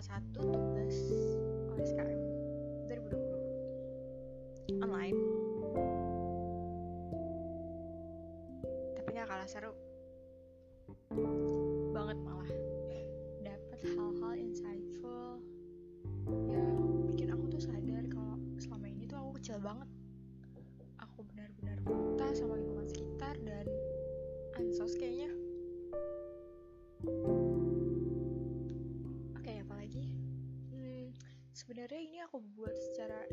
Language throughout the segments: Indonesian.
salah satu aku buat secara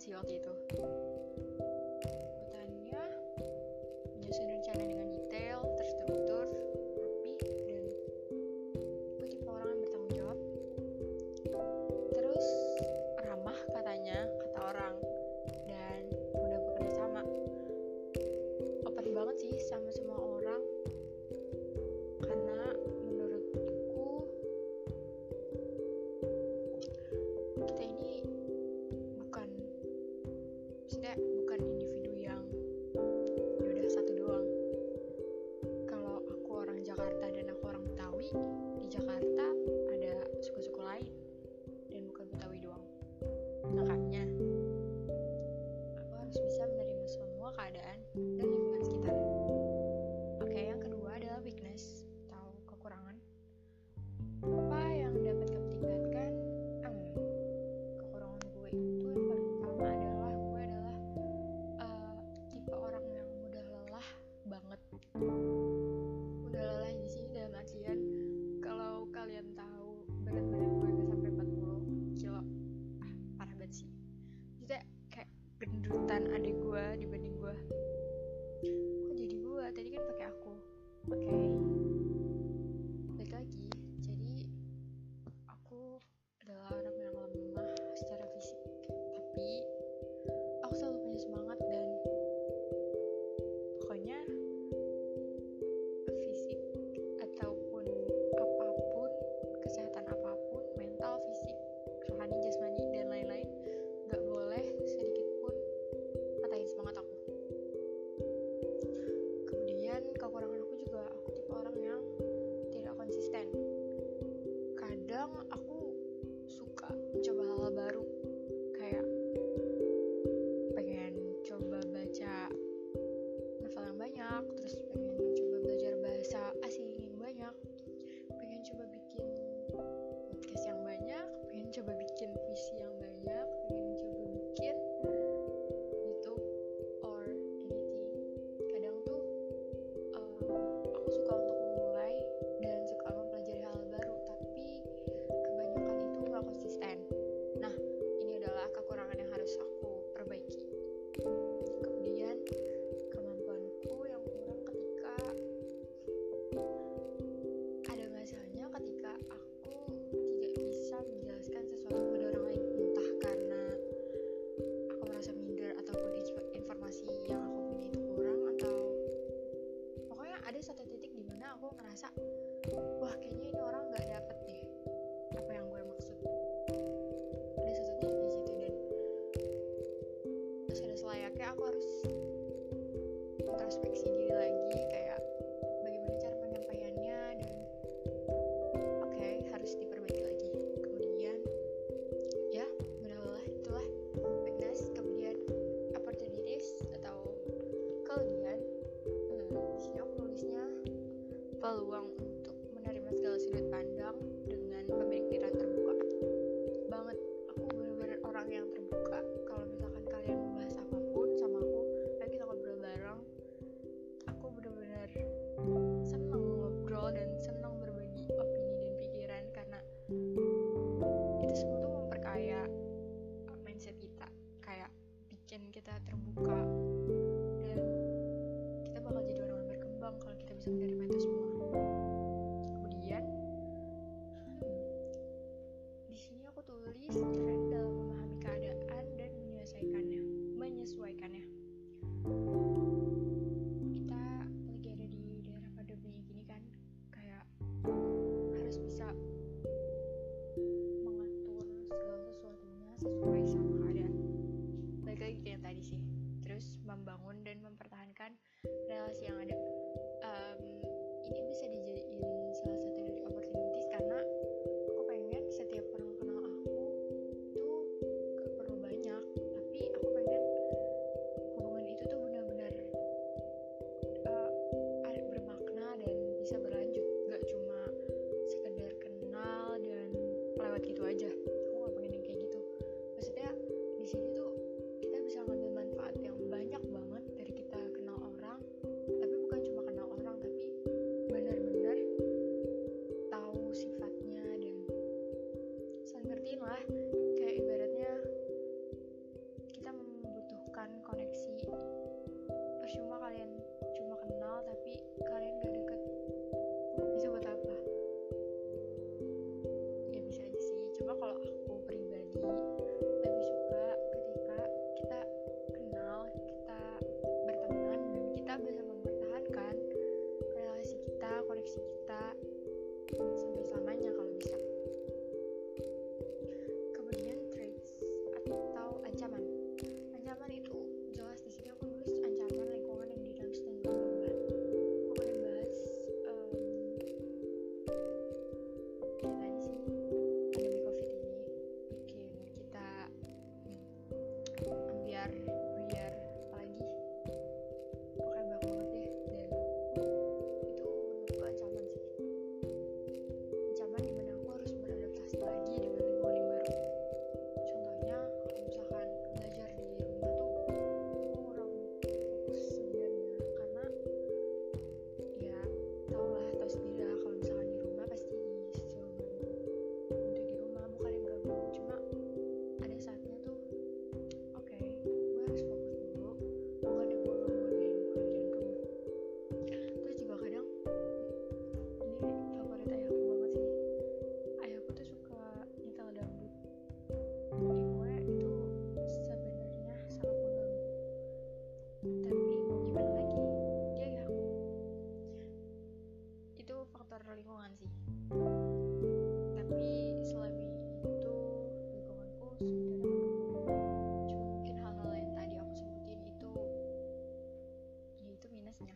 banget sih waktu itu. Hutannya menyusun rencana dengan detail terstruktur rapi dan gue tipe orang yang bertanggung jawab. Terus ramah katanya kata orang dan mudah bekerja sama. Open banget sih sama semua orang maksudnya kayak gendutan adik gue dibanding gue kok jadi gue tadi kan pakai aku oke.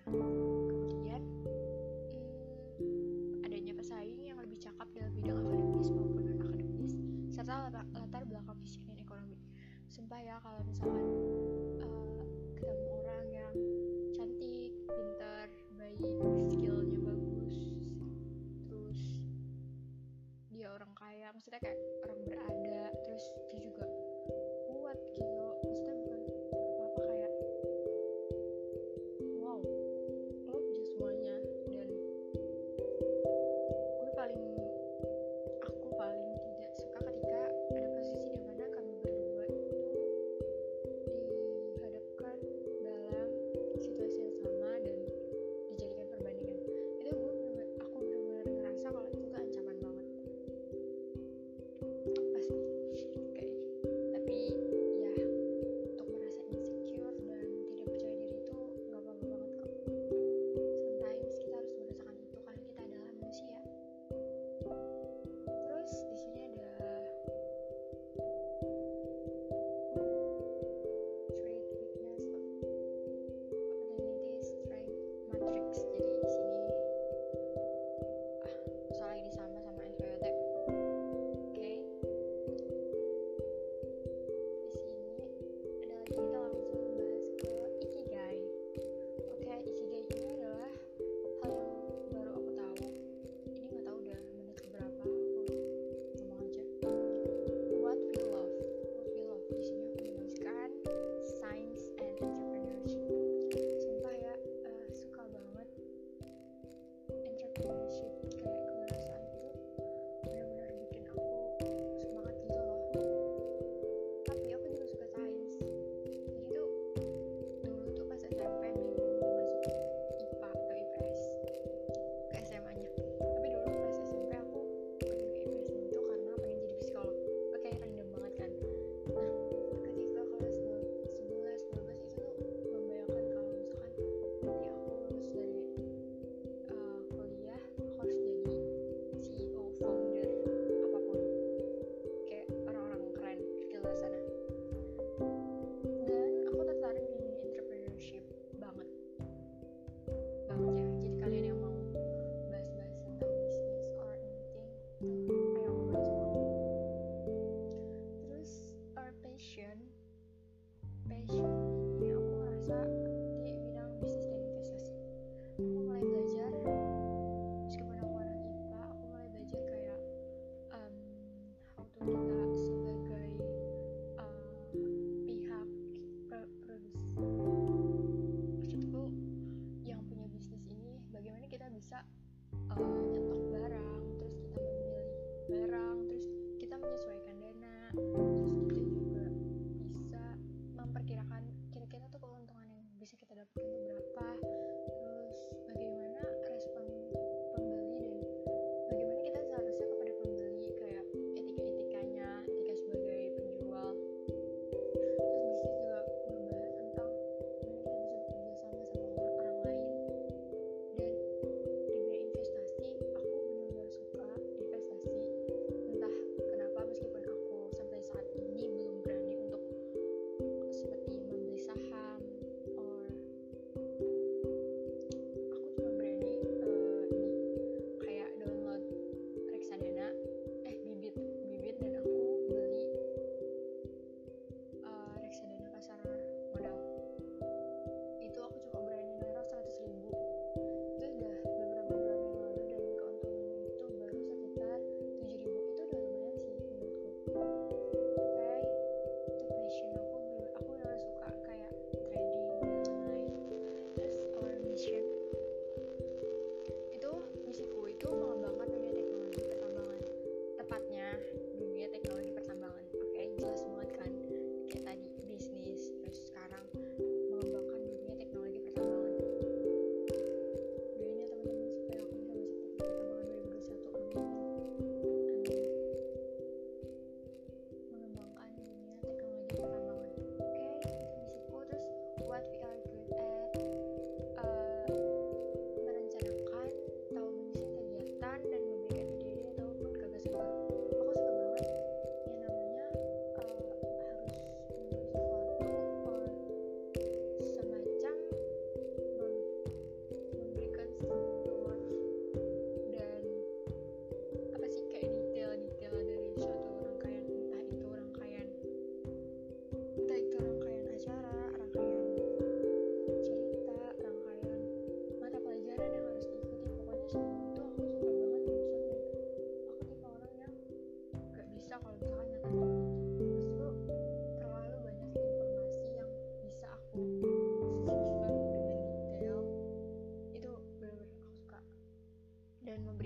Thank you.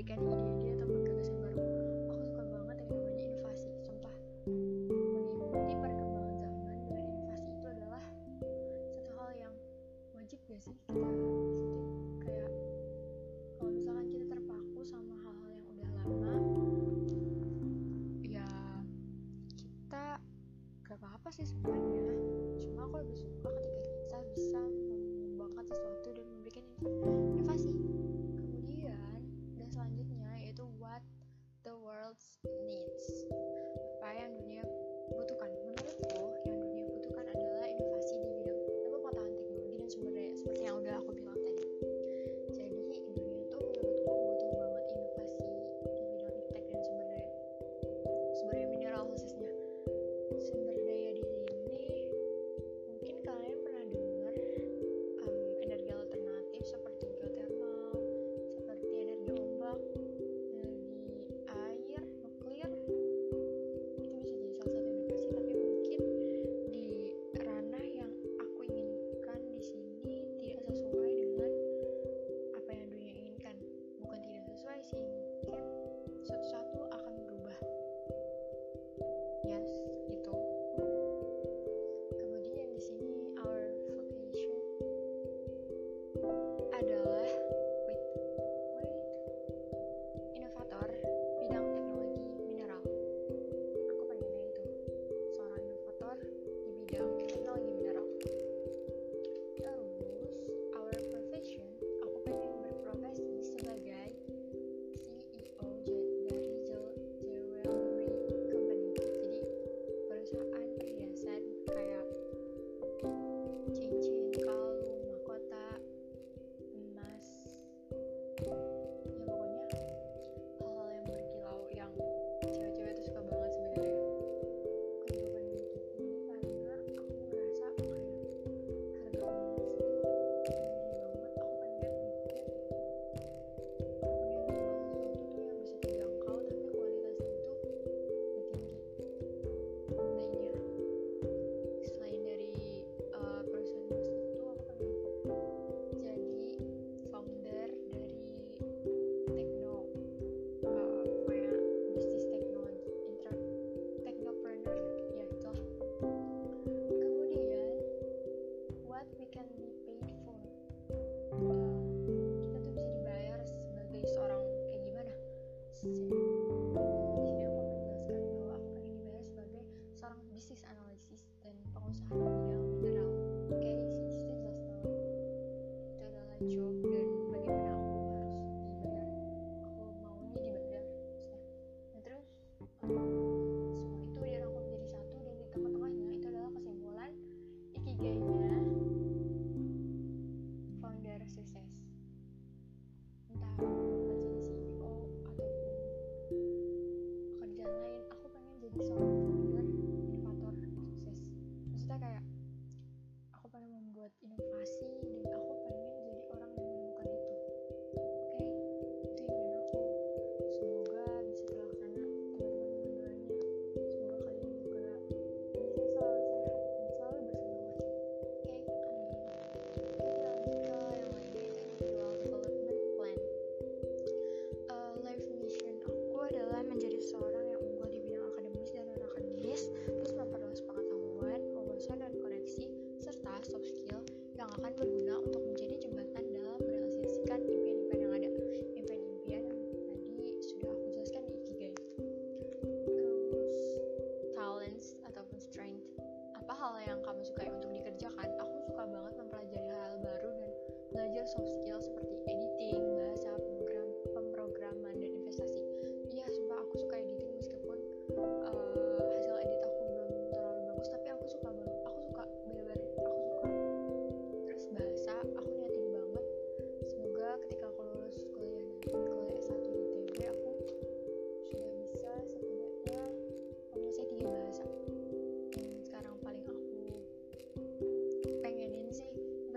Dan memberikan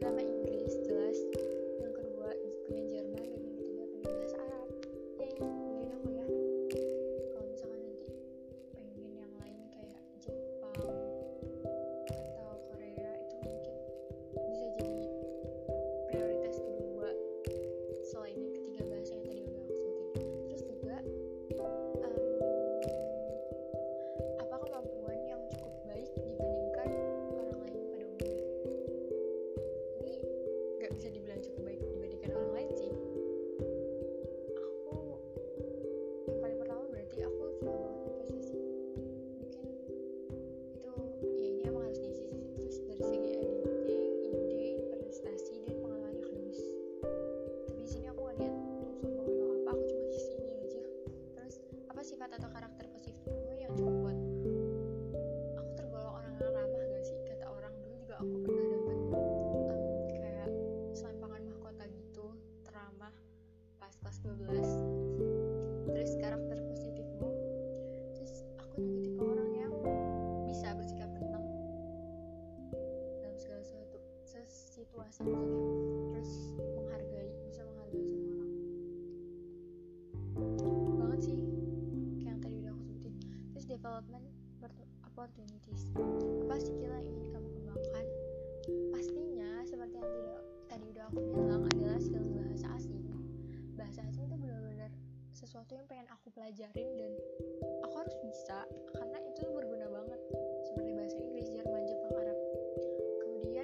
sih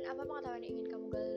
apa pengetahuan yang ingin kamu gali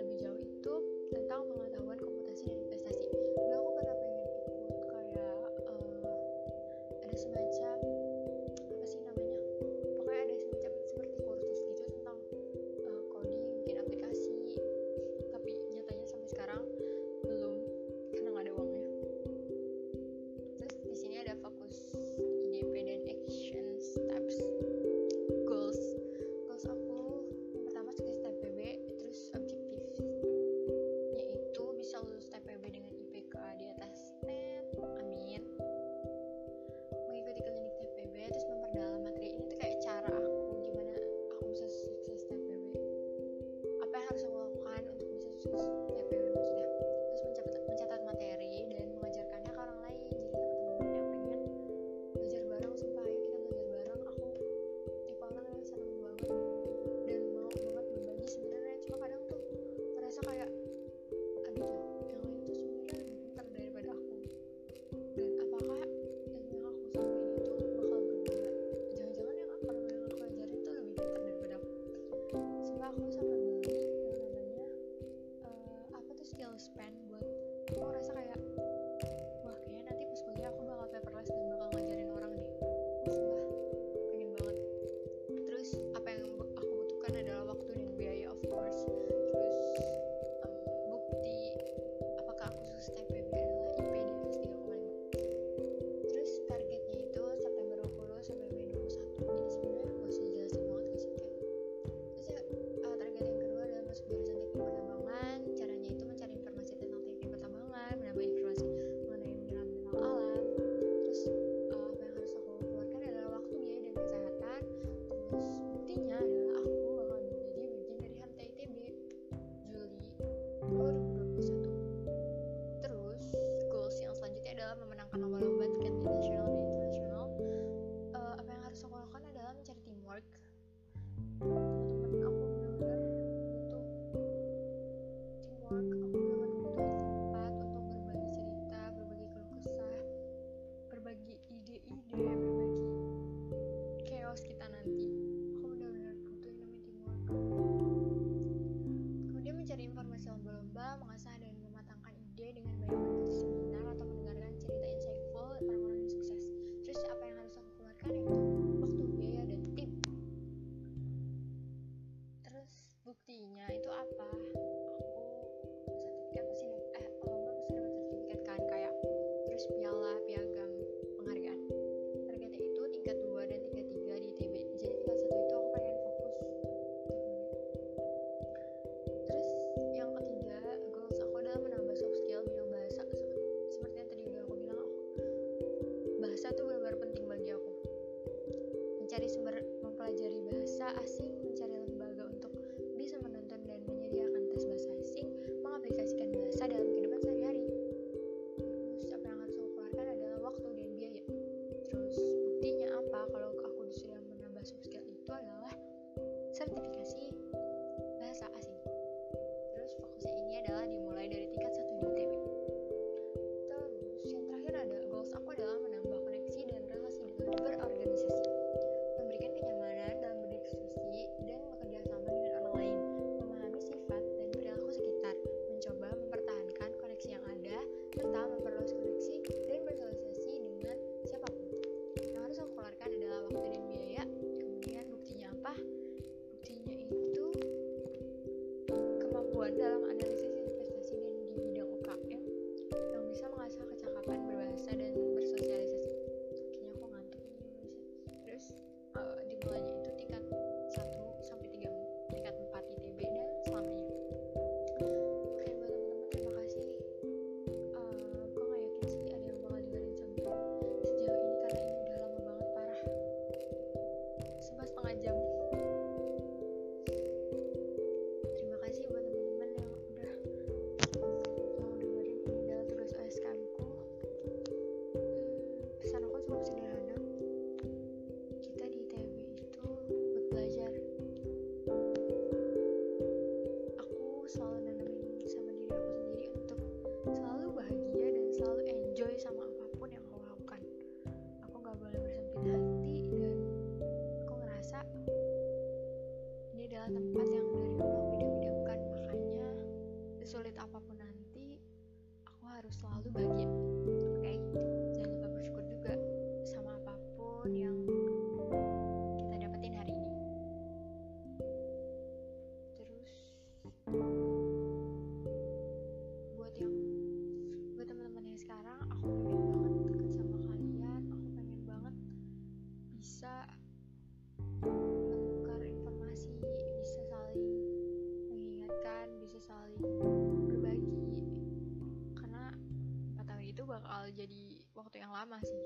bakal jadi waktu yang lama sih.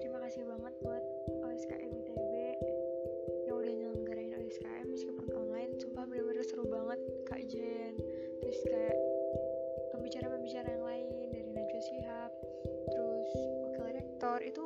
Terima kasih banget buat OSKM ITB yang udah nyelenggarain OSKM meskipun online. Sumpah bener-bener seru banget Kak Jen. Terus kayak pembicara-pembicara yang lain dari Najwa Sihab terus wakil rektor itu